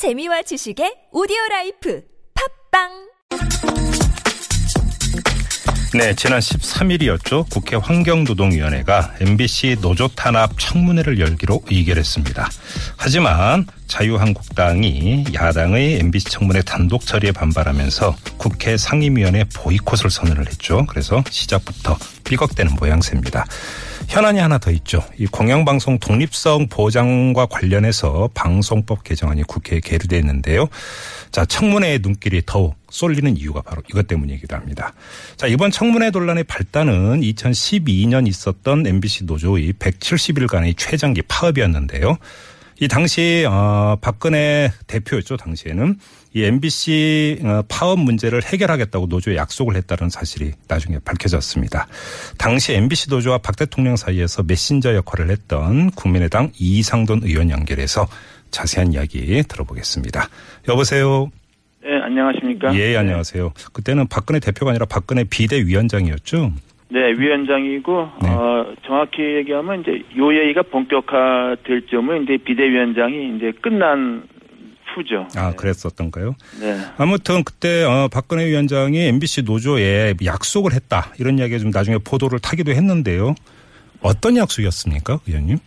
재미와 지식의 오디오 life 팟빵 네, 지난 13일이었죠. 국회 환경노동위원회가 MBC 노조 탄압 청문회를 열기로 의결했습니다. 하지만 자유한국당이 야당의 MBC 청문회 단독 처리에 반발하면서 국회 상임위원회 보이콧을 선언을 했죠. 그래서 시작부터 삐걱대는 모양새입니다. 현안이 하나 더 있죠. 이 공영방송 독립성 보장과 관련해서 방송법 개정안이 국회에 계류돼 있는데요. 자, 청문회의 눈길이 더욱 쏠리는 이유가 바로 이것 때문이기도 합니다. 자, 이번 청문회 논란의 발단은 2012년 있었던 MBC 노조의 170일간의 최장기 파업이었는데요. 이 당시 어 박근혜 대표였죠 당시에는 이 MBC 어, 파업 문제를 해결하겠다고 노조에 약속을 했다는 사실이 나중에 밝혀졌습니다. 당시 MBC 노조와 박 대통령 사이에서 메신저 역할을 했던 국민의당 이상돈 의원 연결해서 자세한 이야기 들어보겠습니다. 여보세요. 네, 안녕하십니까? 예, 안녕하세요. 그때는 박근혜 대표가 아니라 박근혜 비대위원장이었죠. 네, 위원장이고 네. 어, 정확히 얘기하면 이제 요예의가 본격화될 점은 이제 비대위원장이 이제 끝난 후죠. 아, 그랬었던가요? 네. 아무튼 그때 어, 박근혜 위원장이 MBC 노조에 약속을 했다 이런 이야기가 좀 나중에 보도를 타기도 했는데요. 어떤 약속이었습니까, 의원님?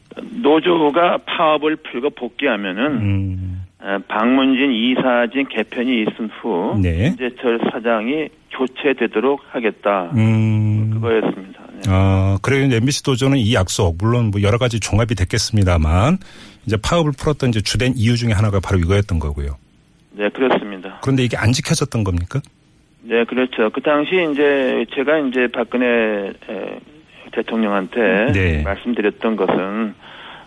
노조가 파업을 풀고 복귀하면은 음, 어, 방문진 이사진 개편이 있은 후 네. 이제철 사장이 교체되도록 하겠다. 음, 그 거였습니다. 네. 아, 그래요. MBC 노조는 이 약속, 물론 뭐 여러 가지 종합이 됐겠습니다만, 이제 파업을 풀었던 이제 주된 이유 중에 하나가 바로 이거였던 거고요. 네, 그렇습니다. 그런데 이게 안 지켜졌던 겁니까? 네, 그렇죠. 그 당시 이제 제가 이제 박근혜 에, 대통령한테 네. 말씀드렸던 것은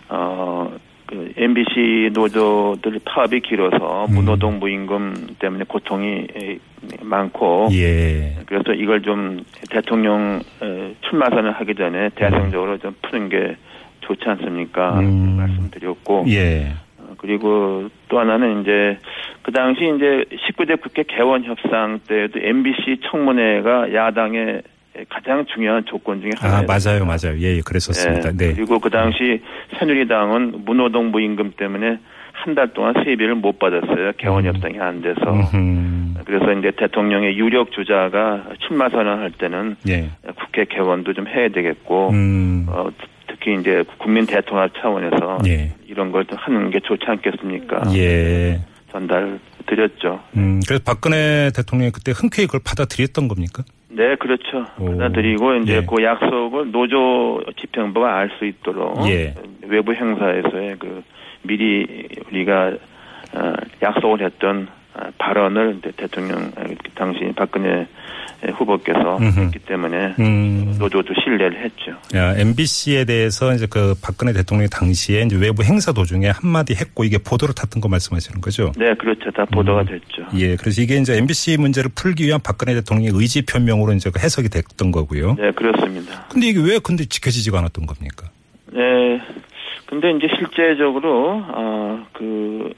어, 그 MBC 노조들 파업이 길어서 음. 무노동 무임금 때문에 고통이 에, 많고 예. 그래서 이걸 좀 대통령 에, 출마 선을 하기 전에 대승적으로 좀 푸는 게 좋지 않습니까? 음. 말씀드렸고 예. 어, 그리고 또 하나는 이제 그 당시 이제 19대 국회 개원 협상 때도 MBC 청문회가 야당의 가장 중요한 조건 중에 아, 하나였어요. 맞아요, 맞아요. 예, 예, 그랬었습니다. 네. 그리고 그 당시 새누리당은 무노동 무임금 때문에 한 달 동안 세비를 못 받았어요. 개원 음. 협상이 안 돼서. 음흠. 그래서 이제 대통령의 유력 주자가 출마 선언할 때는 예. 국회 개원도 좀 해야 되겠고 음. 어, 특히 이제 국민 대통합 차원에서 예. 이런 걸좀 하는 게 좋지 않겠습니까? 예. 전달 드렸죠. 음, 그래서 박근혜 대통령이 그때 흔쾌히 그걸 받아들였던 겁니까? 네, 그렇죠. 오. 받아들이고 이제 예. 그 약속을 노조 집행부가 알 수 있도록 예. 외부 행사에서의 그 미리 우리가 어, 약속을 했던 어, 발언을 이제 대통령 어, 당시 박근혜 후보께서 음흠. 했기 때문에 음. 노조도 신뢰를 했죠. 야, MBC에 대해서 이제 그 박근혜 대통령이 당시에 이제 외부 행사 도중에 한마디 했고 이게 보도를 탔던 거 말씀하시는 거죠? 네, 그렇죠. 다 보도가 음. 됐죠. 예, 그래서 이게 이제 MBC 문제를 풀기 위한 박근혜 대통령의 의지 표명으로 이제 그 해석이 됐던 거고요. 네, 그렇습니다. 근데 이게 왜 근데 지켜지지가 않았던 겁니까? 네. 근데 이제 실제적으로 어그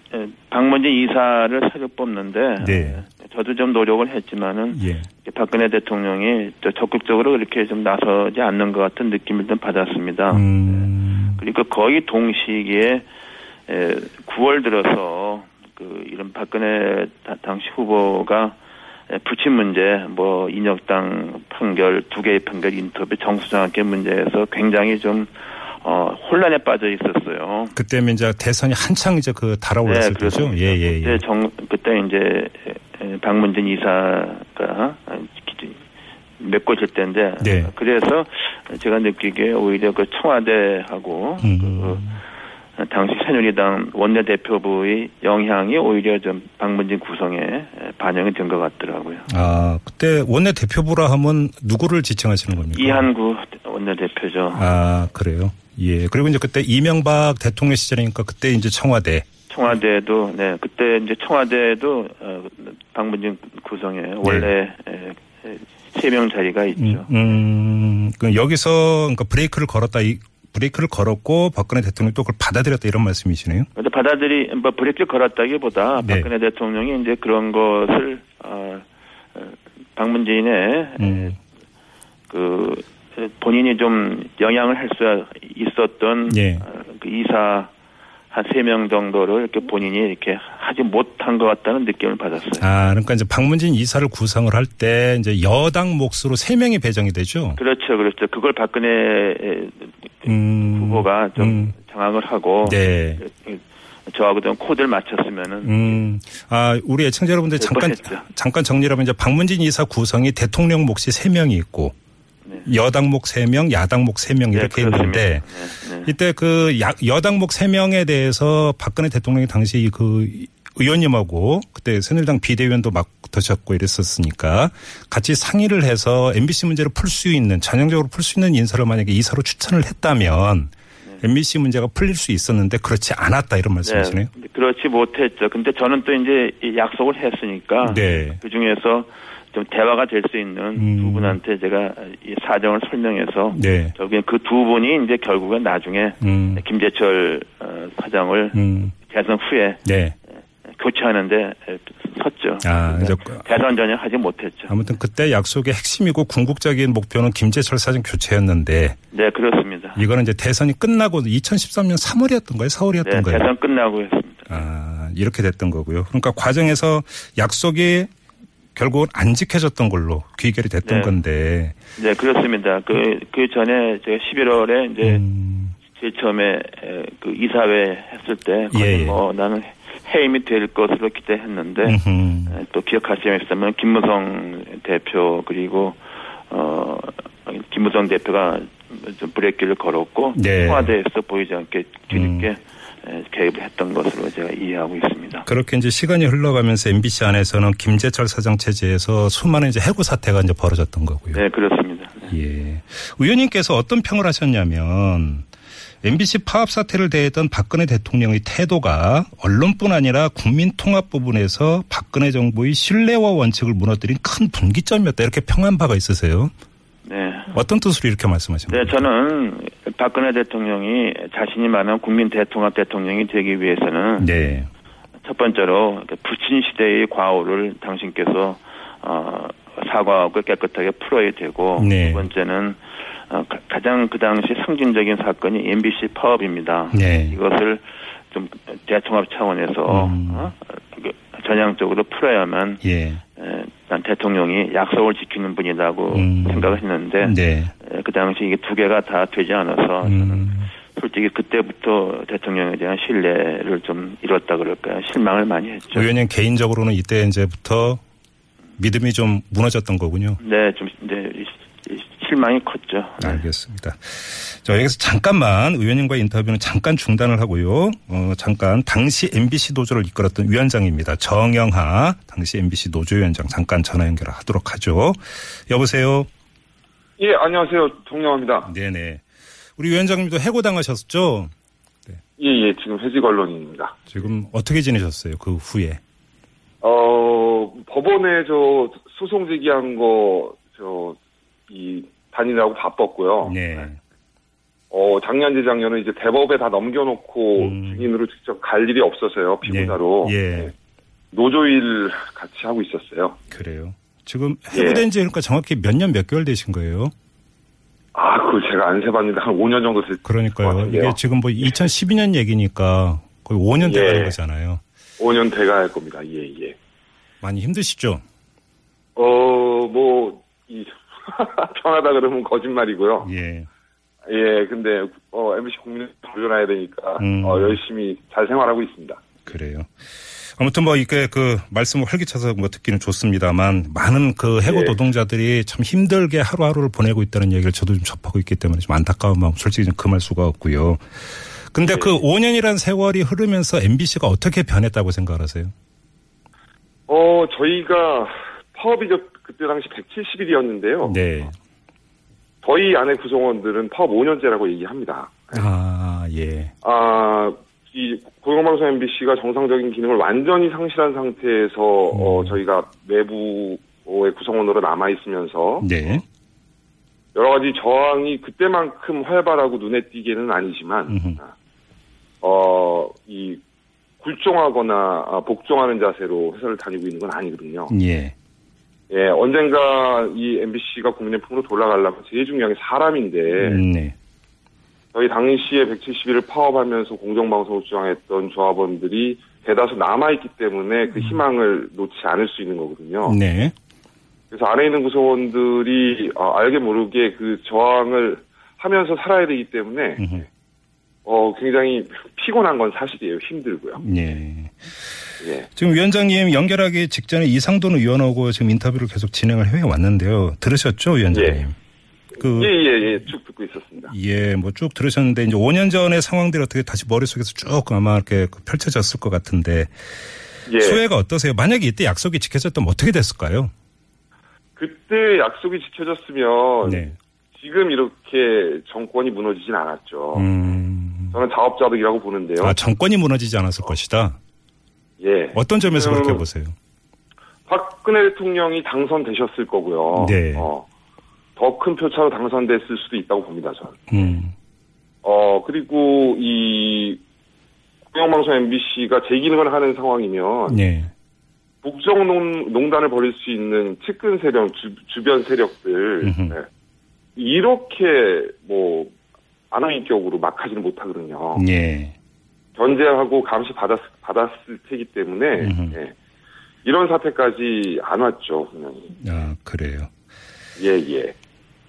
방문진 이사를 새로 뽑는데 네. 저도 좀 노력을 했지만은 예. 박근혜 대통령이 또 적극적으로 이렇게 좀 나서지 않는 것 같은 느낌을 좀 받았습니다. 음. 그리고 거의 동시기에 에, 9월 들어서 그 이런 박근혜 다- 당시 후보가 에, 부친 문제, 뭐 인혁당 판결, 두 개의 판결 인터뷰, 정수장학계 문제에서 굉장히 좀 어, 혼란에 빠져 있었어요. 그때면 이제 대선이 한창 이제 그 달아올랐을 때죠. 그렇습니다. 예, 예, 예. 그때 정 그때 이제 에, 방문진 이사가 메꿔질 때인데 네. 그래서 제가 느끼기에 오히려 그 청와대하고 음. 그 당시 새누리당 원내대표부의 영향이 오히려 좀 방문진 구성에 반영이 된 것 같더라고요. 아, 그때 원내 대표부라 하면 누구를 지칭하시는 겁니까? 이한구 원내대표죠. 아, 그래요. 예. 그리고 이제 그때 이명박 대통령 시절이니까 그때 이제 청와대. 청와대도 네 그때 이제 청와대도 어, 방문진 구성에 원래 세명 자리가 있죠. 네. 음, 음, 그 여기서 그러니까 브레이크를 걸었다 이 브레이크를 걸었고 박근혜 대통령이 또 그걸 받아들였다 이런 말씀이시네요. 근데 받아들이 뭐 브레이크 걸었다기보다 네. 박근혜 대통령이 이제 그런 것을 어, 어, 방문진의 음. 그 본인이 좀 영향을 할 수 있었던 예. 어, 그 이사 한 세 명 정도를 이렇게 본인이 이렇게 하지 못한 것 같다는 느낌을 받았어요. 아, 그러니까 이제 박문진 이사를 구성을 할 때 이제 여당 몫으로 세 명이 배정이 되죠. 그렇죠, 그렇죠. 그걸 박근혜 음, 후보가 좀 음, 장악을 하고 네. 저하고 좀 코드를 맞췄으면은 음, 아, 우리 애청자 여러분들 될 잠깐, 뻔했죠. 잠깐 정리하면 이제 박문진 이사 구성이 대통령 몫이 세명이 있고 네. 여당 몫 세명 야당 몫 세명 네, 이렇게 그렇습니다. 있는데 네, 네. 이때 그 야, 여당 몫 세명에 대해서 박근혜 대통령이 당시 그 의원님하고 그때 새누리당 비대위원도 맡으셨고 이랬었으니까 같이 상의를 해서 MBC 문제를 풀 수 있는 전형적으로 풀 수 있는 인사를 만약에 이사로 추천을 했다면 MBC 문제가 풀릴 수 있었는데 그렇지 않았다 이런 말씀이시네요. 네, 그렇지 못했죠. 근데 저는 또 이제 이 약속을 했으니까 네. 그 중에서 좀 대화가 될 수 있는 음. 두 분한테 제가 이 사정을 설명해서 네. 저기 그두 분이 이제 결국은 나중에 음. 김재철 어, 사장을 음. 대선 후에 네. 교체하는데 섰죠. 아, 그러니까 대선 전혀 하지 못했죠. 아무튼 그때 약속의 핵심이고 궁극적인 목표는 김재철 사장 교체였는데 네, 그렇습니다. 이거는 이제 대선이 끝나고 2013년 3월이었던 거예요? 4월이었던 네, 거예요? 대선 끝나고 했습니다. 아, 이렇게 됐던 거고요. 그러니까 과정에서 약속이 결국은 안 지켜졌던 걸로 귀결이 됐던 네. 건데. 네, 그렇습니다. 그, 그 전에 제가 11월에 이제 음, 제일 처음에 에, 그 이사회 했을 때 예, 예. 뭐 나는 해임이 될 것으로 기대했는데 음흠. 에, 또 기억하시겠지만 김무성 대표 그리고 어 김무성 대표가 좀 브레이크를 걸었고 네. 청와대에서 보이지 않게 뒤늦게 음. 에, 개입을 했던 것으로 제가 이해하고 있습니다. 그렇게 이제 시간이 흘러가면서 MBC 안에서는 김재철 사장 체제에서 수많은 이제 해고 사태가 이제 벌어졌던 거고요. 네, 그렇습니다. 네. 예. 의원님께서 어떤 평을 하셨냐면 MBC 파업 사태를 대했던 박근혜 대통령의 태도가 언론뿐 아니라 국민 통합 부분에서 박근혜 정부의 신뢰와 원칙을 무너뜨린 큰 분기점이었다 이렇게 평한 바가 있으세요. 네. 어떤 뜻으로 이렇게 말씀하신 네? 저는 박근혜 대통령이 자신이 말하는 국민 대통합 대통령이 되기 위해서는 네. 첫 번째로 그 부친 시대의 과오를 당신께서 어, 사과하고 깨끗하게 풀어야 되고 네. 두 번째는 어, 가- 가장 그 당시 상징적인 사건이 MBC 파업입니다. 네. 이것을 좀 대통합 차원에서 음. 어, 그 전향적으로 풀어야만 예. 에, 난 대통령이 약속을 지키는 분이라고 음. 생각을 했는데 네. 에, 그 당시 이게 두 개가 다 되지 않아서 저는 음. 솔직히 그때부터 대통령에 대한 신뢰를 좀 잃었다 그럴까요? 실망을 많이 했죠. 의원님 개인적으로는 이때 이제부터 믿음이 좀 무너졌던 거군요. 네, 좀 네, 실망이 컸죠. 네. 알겠습니다. 자, 여기서 잠깐만 의원님과의 인터뷰는 잠깐 중단을 하고요. 어, 잠깐 당시 MBC 노조를 이끌었던 위원장입니다. 정영하 당시 MBC 노조위원장 잠깐 전화 연결하도록 하죠. 여보세요. 예, 안녕하세요. 정영합니다. 네네. 우리 위원장님도 해고당하셨죠? 예, 예, 지금 회직 언론인입니다. 지금 어떻게 지내셨어요? 그 후에? 어, 법원에 저 소송 제기한 거, 저, 이, 다니느라고 바빴고요. 네. 어, 작년, 재작년은 이제 대법에 다 넘겨놓고 음. 증인으로 직접 갈 일이 없어서요. 피고자로. 예. 네. 노조 일 같이 하고 있었어요. 그래요. 지금 예. 해고된 지 그러니까 정확히 몇 년 몇 개월 되신 거예요? 아, 그걸 제가 안 세봤는데 한 5년 정도 됐, 그러니까요. 이게 지금 뭐 2012년 얘기니까 거의 5년 예. 돼가는 거잖아요. 5년 돼가 할 겁니다. 예, 예. 많이 힘드시죠? 어, 뭐, 이, 편하다 그러면 거짓말이고요. 예. 예, 근데 어, MBC 국민을 돌려놔야 되니까 음. 어, 열심히 잘 생활하고 있습니다. 그래요. 아무튼 뭐 이게 그 말씀을 활기차서 뭐 듣기는 좋습니다만 많은 그 해고 예. 노동자들이 참 힘들게 하루하루를 보내고 있다는 얘기를 저도 좀 접하고 있기 때문에 좀 안타까운 마음 솔직히 좀 금할 수가 없고요. 근데 예. 그 5년이란 세월이 흐르면서 MBC가 어떻게 변했다고 생각을 하세요? 어, 저희가 파업이 저 그때 당시 170일이었는데요. 네. 저희 안에 구성원들은 파업 5년째라고 얘기합니다. 아, 예. 아, 이 공영방송 MBC가 정상적인 기능을 완전히 상실한 상태에서 어, 저희가 내부의 구성원으로 남아 있으면서 네. 여러 가지 저항이 그때만큼 활발하고 눈에 띄게는 아니지만 음흠. 어, 이 굴종하거나 아, 복종하는 자세로 회사를 다니고 있는 건 아니거든요. 예. 예, 언젠가 이 MBC가 국민의 품으로 돌아가려면 제일 중요한 게 사람인데 음, 네. 저희 당시에 171을 파업하면서 공정방송을 주장했던 조합원들이 대다수 남아있기 때문에 그 희망을 놓지 않을 수 있는 거거든요. 네. 그래서 안에 있는 구성원들이 어, 알게 모르게 그 저항을 하면서 살아야 되기 때문에 음흠. 어, 굉장히 피곤한 건 사실이에요. 힘들고요. 예. 예. 지금 위원장님 연결하기 직전에 이상돈 의원하고 지금 인터뷰를 계속 진행을 해 왔는데요. 들으셨죠, 위원장님? 예. 그 예, 예, 예. 쭉 듣고 있었습니다. 예, 뭐 쭉 들으셨는데 이제 5년 전의 상황들이 어떻게 다시 머릿속에서 쭉 아마 이렇게 펼쳐졌을 것 같은데 예. 소회가 어떠세요? 만약에 이때 약속이 지켜졌다면 어떻게 됐을까요? 그때 약속이 지켜졌으면 네. 지금 이렇게 정권이 무너지진 않았죠. 음. 저는 자업자득이라고 보는데요. 아, 정권이 무너지지 않았을 것이다. 예. 어떤 점에서 음, 그렇게 보세요? 박근혜 대통령이 당선되셨을 거고요. 네. 어, 더 큰 표차로 당선됐을 수도 있다고 봅니다, 저는. 음. 어, 그리고 이 공영방송 MBC가 제 기능을 하는 상황이면 네. 국정농단을 벌일 수 있는 측근 세력, 주, 변 세력들. 네. 이렇게 뭐 안하인 격으로 막 하지는 못하거든요. 예. 견제하고 감시 받았, 받았을 테기 때문에. 예. 이런 사태까지 안 왔죠, 분명히. 아, 그래요. 예, 예.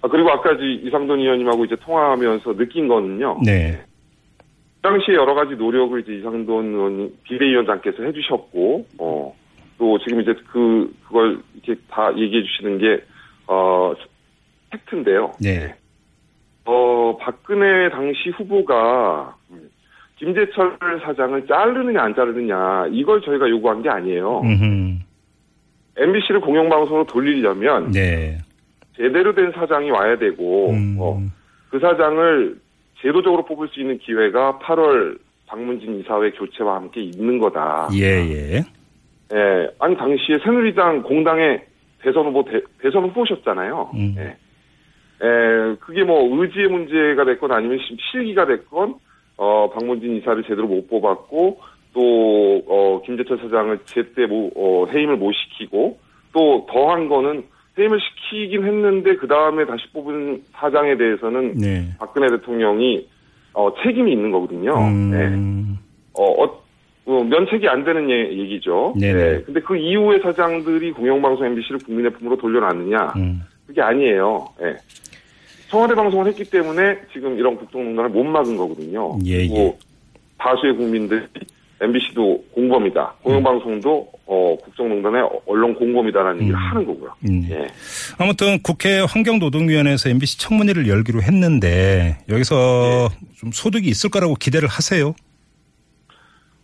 아, 그리고 아까 이- 이상돈 의원님하고 이제 통화하면서 느낀 거는요. 네. 그 당시에 여러 가지 노력을 이제 이상돈 의원님, 비대위원장께서 해주셨고, 어, 또 지금 이제 그, 그걸 이렇게 다 얘기해 주시는 게, 어, 팩트인데요. 네. 어, 박근혜 당시 후보가, 음, 김재철 사장을 자르느냐 안 자르느냐, 이걸 저희가 요구한 게 아니에요. 음. MBC를 공영방송으로 돌리려면, 네. 제대로 된 사장이 와야 되고, 음. 어, 그 사장을 제도적으로 뽑을 수 있는 기회가 8월 박문진 이사회 교체와 함께 있는 거다. 예, 예. 예, 아니 당시에 새누리당 공당의 대선 후보 대, 선 후보셨잖아요. 음. 예. 예, 그게 뭐 의지의 문제가 됐건 아니면 시- 실기가 됐건 어 박문진 이사를 제대로 못 뽑았고 또 어, 김재철 사장을 제때 모, 어, 해임을 못 시키고 또 더한 거는 해임을 시키긴 했는데 그 다음에 다시 뽑은 사장에 대해서는 네. 박근혜 대통령이 어, 책임이 있는 거거든요. 네. 음. 어, 어, 어, 면책이 안 되는 예- 얘기죠. 네네. 근데 그 이후에 사장들이 공영방송 MBC를 국민의 품으로 돌려놨느냐? 음. 그게 아니에요. 예. 청와대 방송을 했기 때문에 지금 이런 국정농단을 못 막은 거거든요. 예, 그리고 예. 다수의 국민들이 MBC도 공범이다. 공영방송도 어, 국정농단의 언론 공범이다라는 얘기를 음. 하는 거고요. 음. 예. 아무튼 국회 환경노동위원회에서 MBC 청문회를 열기로 했는데 여기서 네. 좀 소득이 있을 거라고 기대를 하세요?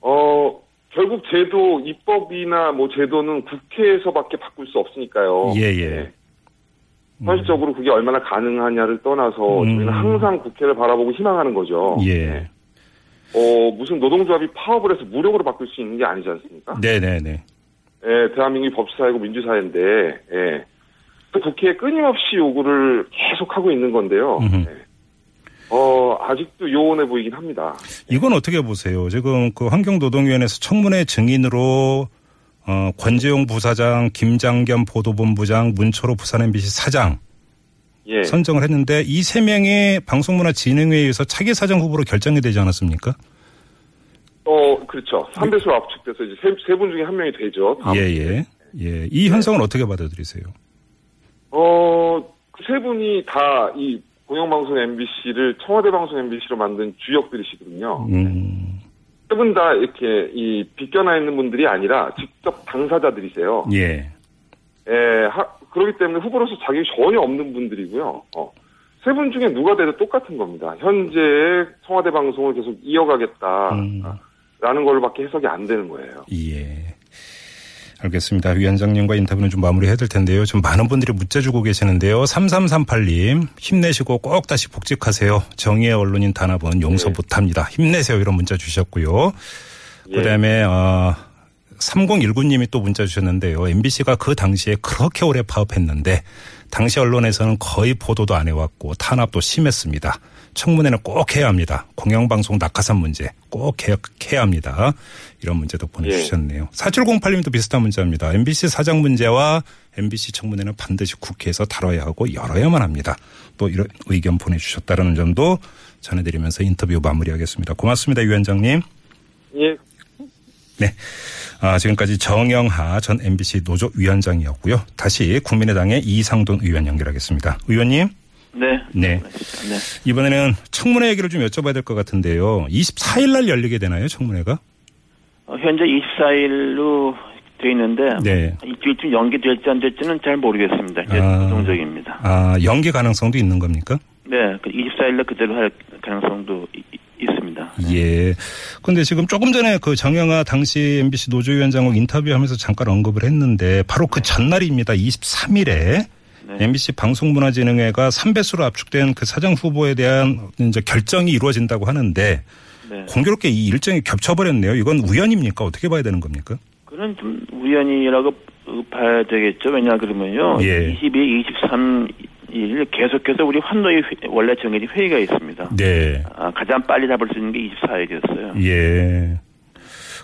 어, 결국 제도, 입법이나 뭐 제도는 국회에서밖에 바꿀 수 없으니까요. 예, 예. 현실적으로 그게 얼마나 가능하냐를 떠나서 음. 저희는 항상 국회를 바라보고 희망하는 거죠. 예. 어, 무슨 노동조합이 파업을 해서 무력으로 바꿀 수 있는 게 아니지 않습니까? 네네네. 예, 대한민국이 법치사회고 민주사회인데, 예. 그 국회에 끊임없이 요구를 계속하고 있는 건데요. 예. 어, 아직도 요원해 보이긴 합니다. 이건 어떻게 보세요? 지금 그 환경노동위원회에서 청문회 증인으로 어, 권재용 부사장, 김장겸 보도본부장, 문초로 부산 MBC 사장 예. 선정을 했는데 이 세 명이 방송문화진흥회에서 차기 사장 후보로 결정이 되지 않았습니까? 어, 그렇죠. 3배수로 압축돼서 이제 세, 세분 중에 한 명이 되죠. 다음 예, 예. 예. 이 현상은 어떻게 받아들이세요? 어, 그세 분이 다 이 공영방송 MBC를 청와대 방송 MBC로 만든 주역들이시거든요. 음, 세분다 이렇게 이 빗겨나 있는 분들이 아니라 직접 당사자들이세요. 예. 예, 하, 그렇기 때문에 후보로서 자격이 전혀 없는 분들이고요. 어. 세 분 중에 누가 돼도 똑같은 겁니다. 현재 청와대 방송을 계속 이어가겠다. 음. 라는 걸로밖에 해석이 안 되는 거예요. 예. 알겠습니다. 위원장님과 인터뷰는 좀 마무리해야 될 텐데요. 좀 많은 분들이 문자 주고 계시는데요. 3338님, 힘내시고 꼭 다시 복직하세요. 정의의 언론인 단합은 용서 네. 못합니다. 힘내세요. 이런 문자 주셨고요. 예. 그 다음에, 어, 3019님이 또 문자 주셨는데요. MBC가 그 당시에 그렇게 오래 파업했는데, 당시 언론에서는 거의 보도도 안 해왔고, 탄압도 심했습니다. 청문회는 꼭 해야 합니다. 공영방송 낙하산 문제 꼭 개혁해야 합니다. 이런 문제도 보내주셨네요. 4708님도 비슷한 문제입니다. MBC 사장 문제와 MBC 청문회는 반드시 국회에서 다뤄야 하고 열어야만 합니다. 또 이런 의견 보내주셨다는 점도 전해드리면서 인터뷰 마무리하겠습니다. 고맙습니다. 위원장님. 예. 네. 아, 지금까지 정영하 전 MBC 노조 위원장이었고요. 다시 국민의당의 이상돈 의원 연결하겠습니다. 의원님. 네. 네. 네. 이번에는 청문회 얘기를 좀 여쭤봐야 될 것 같은데요. 24일 날 열리게 되나요, 청문회가? 어, 현재 24일로 돼 있는데 네. 일주일쯤 연기될지 안 될지는 잘 모르겠습니다. 아. 부정적입니다. 아, 연기 가능성도 있는 겁니까? 네, 그 24일날 그대로 할 가능성도 있습니다. 예. 근데 지금 조금 전에 그 정영아 당시 MBC 노조위원장하고 인터뷰하면서 잠깐 언급을 했는데 바로 그 전날입니다. 23일에 네. MBC 방송문화진흥회가 3배수로 압축된 그 사장 후보에 대한 이제 결정이 이루어진다고 하는데 네. 공교롭게 이 일정이 겹쳐버렸네요. 이건 우연입니까? 어떻게 봐야 되는 겁니까? 그는 좀 우연이라고 봐야 되겠죠. 왜냐 그러면요. 예. 22, 23 일 계속해서 우리 환노위 회- 원래 정해진 회의가 있습니다. 네. 아, 가장 빨리 잡을 수 있는 게 24일이었어요. 예.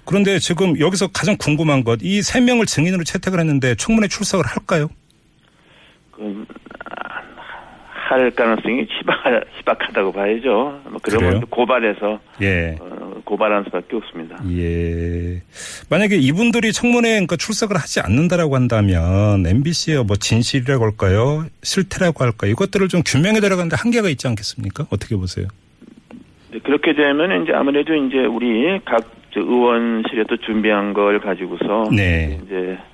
그런데 지금 여기서 가장 궁금한 것, 이 세 명을 증인으로 채택을 했는데 청문회 출석을 할까요? 그, 아, 할 가능성이 희박, 희박 하다고 봐야죠. 뭐 그러면? 또 고발해서 예. 어, 고발하는 수밖에 없습니다. 예. 만약에 이분들이 청문회에 그러니까 출석을 하지 않는다라고 한다면 MBC의 뭐 진실이라고 할까요? 실태라고 할까요? 이것들을 좀 규명해 들어가는데 한계가 있지 않겠습니까? 어떻게 보세요? 네, 그렇게 되면 이제 아무래도 이제 우리 각저 의원실에도 준비한 걸 가지고서 네. 이제 아,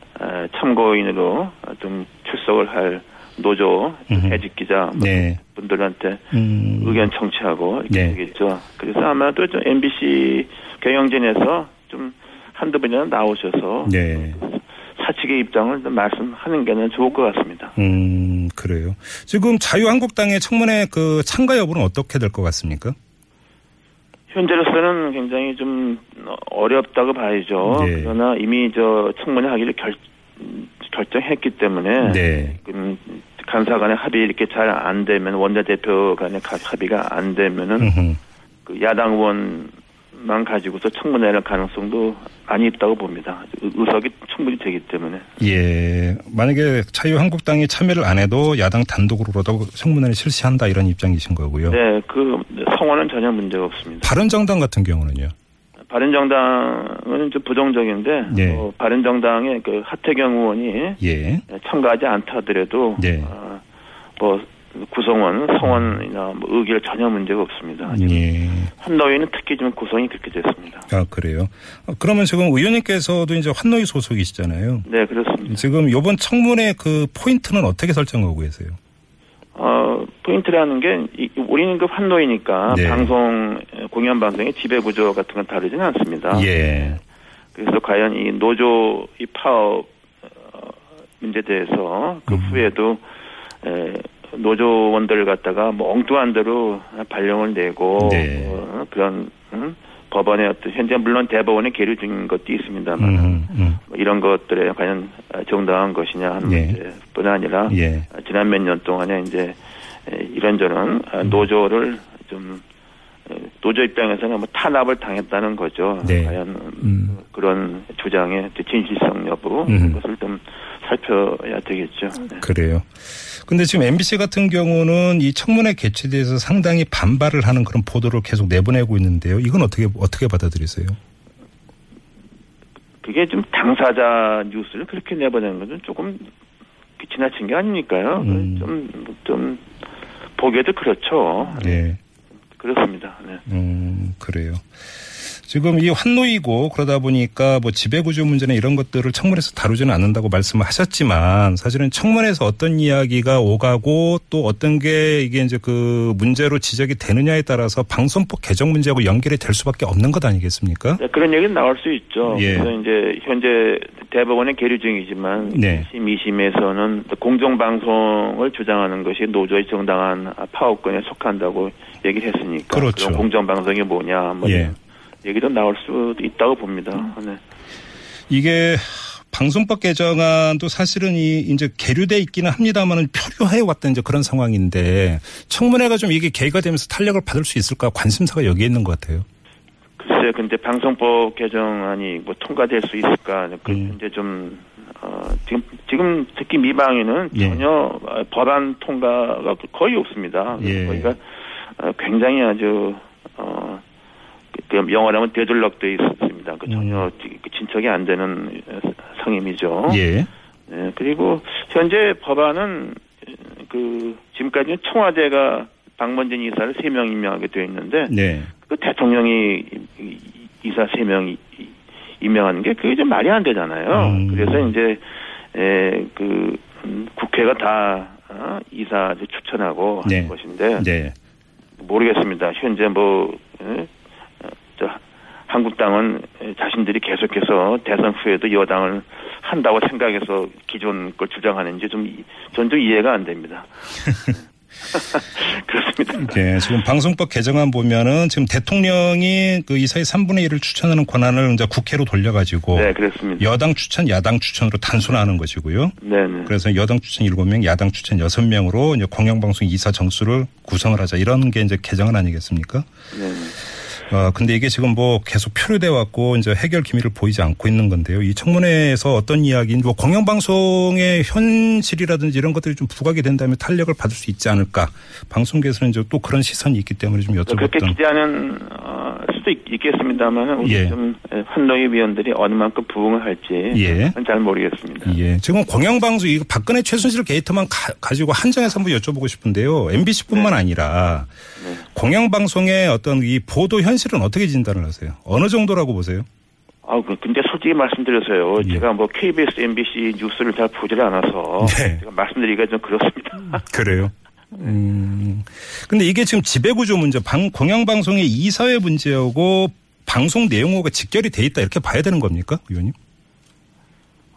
참고인으로 좀 출석을 할 노조. 해직 기자 뭐 네. 분들한테 음. 의견 청취하고 이렇게 네. 되겠죠. 그래서 아마도 좀 MBC 경영진에서 좀 한두 번이나 나오셔서 네. 사측의 입장을 좀 말씀하는 게 좋을 것 같습니다. 음, 그래요. 지금 자유한국당의 청문회 그 참가 여부는 어떻게 될 것 같습니까? 현재로서는 굉장히 좀 어렵다고 봐야죠. 네. 그러나 이미 저 청문회 하기를 결, 결정했기 때문에 네. 음, 간사 간의 합의 이렇게 잘 안 되면 원내대표 간의 가- 합의가 안 되면은. 그 야당 의원 만 가지고서 청문회 할 가능성도 많이 있다고 봅니다. 의- 의석이 충분히 되기 때문에. 예. 만약에 자유한국당이 참여를 안 해도 야당 단독으로라도 청문회를 실시한다 이런 입장이신 거고요. 네, 그 성원은 전혀 문제가 없습니다. 바른정당 같은 경우는요. 바른정당은 좀 부정적인데 네. 어, 바른정당의 그 하태경 의원이 예. 참가하지 않다 하더라도 네. 어, 뭐 구성원, 성원이나 뭐 의결 전혀 문제가 없습니다. 예. 한노위는 특히 좀 구성이 그렇게 됐습니다. 아, 그래요. 어, 그러면 지금 의원님께서도 이제 환노위 소속이시잖아요. 네, 그렇습니다. 지금 요번 청문회 그 포인트는 어떻게 설정하고 계세요? 어, 포인트라는 게 이- 우리는 그 환노위니까 네. 방송 공영 방송의 지배 구조 같은 건 다르지는 않습니다. 예. 그래서 과연 이 노조 이 파업 어, 문제에 대해서 그 음. 후에도 에, 노조원들을 갖다가 뭐 엉뚱한 데로 발령을 내고 네. 어, 그런 음, 법원의 어떤 현재 물론 대법원에 계류 중인 것도 있습니다만 음, 음. 뭐 이런 것들에 과연 정당한 것이냐 하는 예. 문제뿐 아니라 예. 지난 몇 년 동안에 이제 에, 이런저런 아, 음. 노조를 좀 에, 노조 입장에서는 뭐 탄압을 당했다는 거죠. 네. 과연 음. 그런 주장의 진실성 여부 음. 그것을 좀 살펴야 되겠죠. 네. 그래요. 근데 지금 MBC 같은 경우는 이 청문회 개최에 대해서 상당히 반발을 하는 그런 보도를 계속 내보내고 있는데요. 이건 어떻게 어떻게 받아들이세요? 그게 좀 당사자 뉴스를 그렇게 내보내는 것은 조금 지나친 게 아니니까요. 음. 좀, 좀, 보기에도 그렇죠. 네. 그렇습니다. 네. 음, 그래요. 지금 이 환노이고 그러다 보니까 뭐 지배구조 문제나 이런 것들을 청문회에서 다루지는 않는다고 말씀을 하셨지만 사실은 청문회에서 어떤 이야기가 오가고 또 어떤 게 이게 이제 그 문제로 지적이 되느냐에 따라서 방송법 개정 문제하고 연결이 될 수밖에 없는 것 아니겠습니까? 네, 그런 얘기는 나올 수 있죠. 예. 그래서 이제 현재 대법원의 계류 중이지만 네. 1심, 2심에서는 공정방송을 주장하는 것이 노조의 정당한 파업권에 속한다고 얘기를 했으니까 그렇죠. 럼 공정방송이 뭐냐 뭐 예. 얘기도 나올 수도 있다고 봅니다. 네. 이게 방송법 개정안도 사실은 이 이제 계류돼 있기는 합니다만은 표류해 왔던 이제 그런 상황인데 청문회가 좀 이게 계기가 되면서 탄력을 받을 수 있을까 관심사가 여기에 있는 것 같아요. 글쎄요, 근데 방송법 개정안이 뭐 통과될 수 있을까? 그 음. 이제 좀 어, 지금 지금 특히 미방에는 예. 전혀 어, 법안 통과가 거의 없습니다. 예. 어, 굉장히 아주 영어로 하면 되돌락돼 있습니다. 그 전혀 음. 지- 그 진척이 안 되는 어, 상임이죠. 예. 예, 그리고 현재 법안은 그 지금까지는 청와대가 박문진 이사를 세 명 임명하게 되어 있는데 네. 그 대통령이 이- 이사 세 명 임명하는 게 그게 좀 말이 안 되잖아요. 음. 그래서 이제 에 그 국회가 다 어, 이사 추천하고 네. 하는 것인데 네. 모르겠습니다. 현재 뭐 에? 한국당은 자신들이 계속해서 대선 후에도 여당을 한다고 생각해서 기존 걸 주장하는지 좀전좀 이해가 안 됩니다. 그렇습니다. 네. 지금 방송법 개정안 보면은 지금 대통령이 그 이사의 3분의 1을 추천하는 권한을 이제 국회로 돌려가지고 네, 그렇습니다. 여당 추천, 야당 추천으로 단순화하는 것이고요. 네, 네. 그래서 여당 추천 7명, 야당 추천 6명으로 이제 공영방송 이사 정수를 구성을 하자 이런 게 이제 개정안 아니겠습니까? 네. 네. 어, 근데 이게 지금 뭐 계속 표류돼 왔고 이제 해결 기미를 보이지 않고 있는 건데요. 이 청문회에서 어떤 이야기인 뭐 공영방송의 현실이라든지 이런 것들이 좀 부각이 된다면 탄력을 받을 수 있지 않을까. 방송계에서는 이제 또 그런 시선이 있기 때문에 좀 그렇게 여쭤봤던. 기대하는 어, 수도 있, 있겠습니다만 우리 예. 좀 환노위 위원들이 어느 만큼 부응을 할지 예. 잘 모르겠습니다. 예. 지금 공영방송 이거 박근혜 최순실 게이트만 가, 지고 한정해서 한번 여쭤보고 싶은데요. MBC뿐만 아니라 네. 공영방송의 어떤 이 보도 현실은 어떻게 진단을 하세요? 어느 정도라고 보세요? 아, 그- 근데 솔직히 말씀드려서요. 예. 제가 뭐 KBS, MBC 뉴스를 잘 보질 않아서 네. 제가 말씀드리기가 좀 그렇습니다. 그래요. 음. 근데 이게 지금 지배구조 문제, 방, 공영방송의 이사회 문제하고 방송 내용하고 직결이 돼 있다 이렇게 봐야 되는 겁니까, 의원님?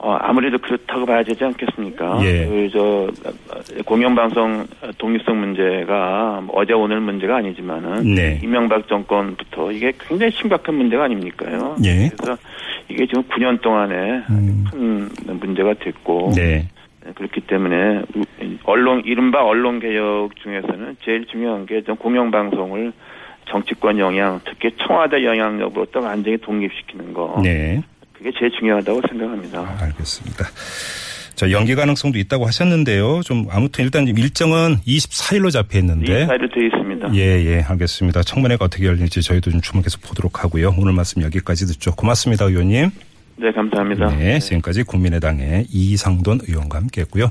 어, 아무래도 그렇다고 봐야 되지 않겠습니까? 예. 그, 저, 공영방송 독립성 문제가 뭐 어제 오늘 문제가 아니지만은. 네. 이명박 정권부터 이게 굉장히 심각한 문제가 아닙니까요? 예. 그래서 이게 지금 9년 동안에 음. 큰 문제가 됐고. 네. 그렇기 때문에 언론, 이른바 언론 개혁 중에서는 제일 중요한 게 좀 공영방송을 정치권 영향, 특히 청와대 영향력으로부터 완전히 독립시키는 거. 네. 그게 제일 중요하다고 생각합니다. 알겠습니다. 자, 연기 가능성도 있다고 하셨는데요. 좀 아무튼 일단 일정은 24일로 잡혀 있는데. 이 사이로 되어 있습니다. 예, 예, 알겠습니다. 청문회가 어떻게 열릴지 저희도 좀 주목해서 보도록 하고요. 오늘 말씀 여기까지 듣죠. 고맙습니다, 의원님. 네, 감사합니다. 네, 지금까지 국민의당의 이상돈 의원과 함께 했고요.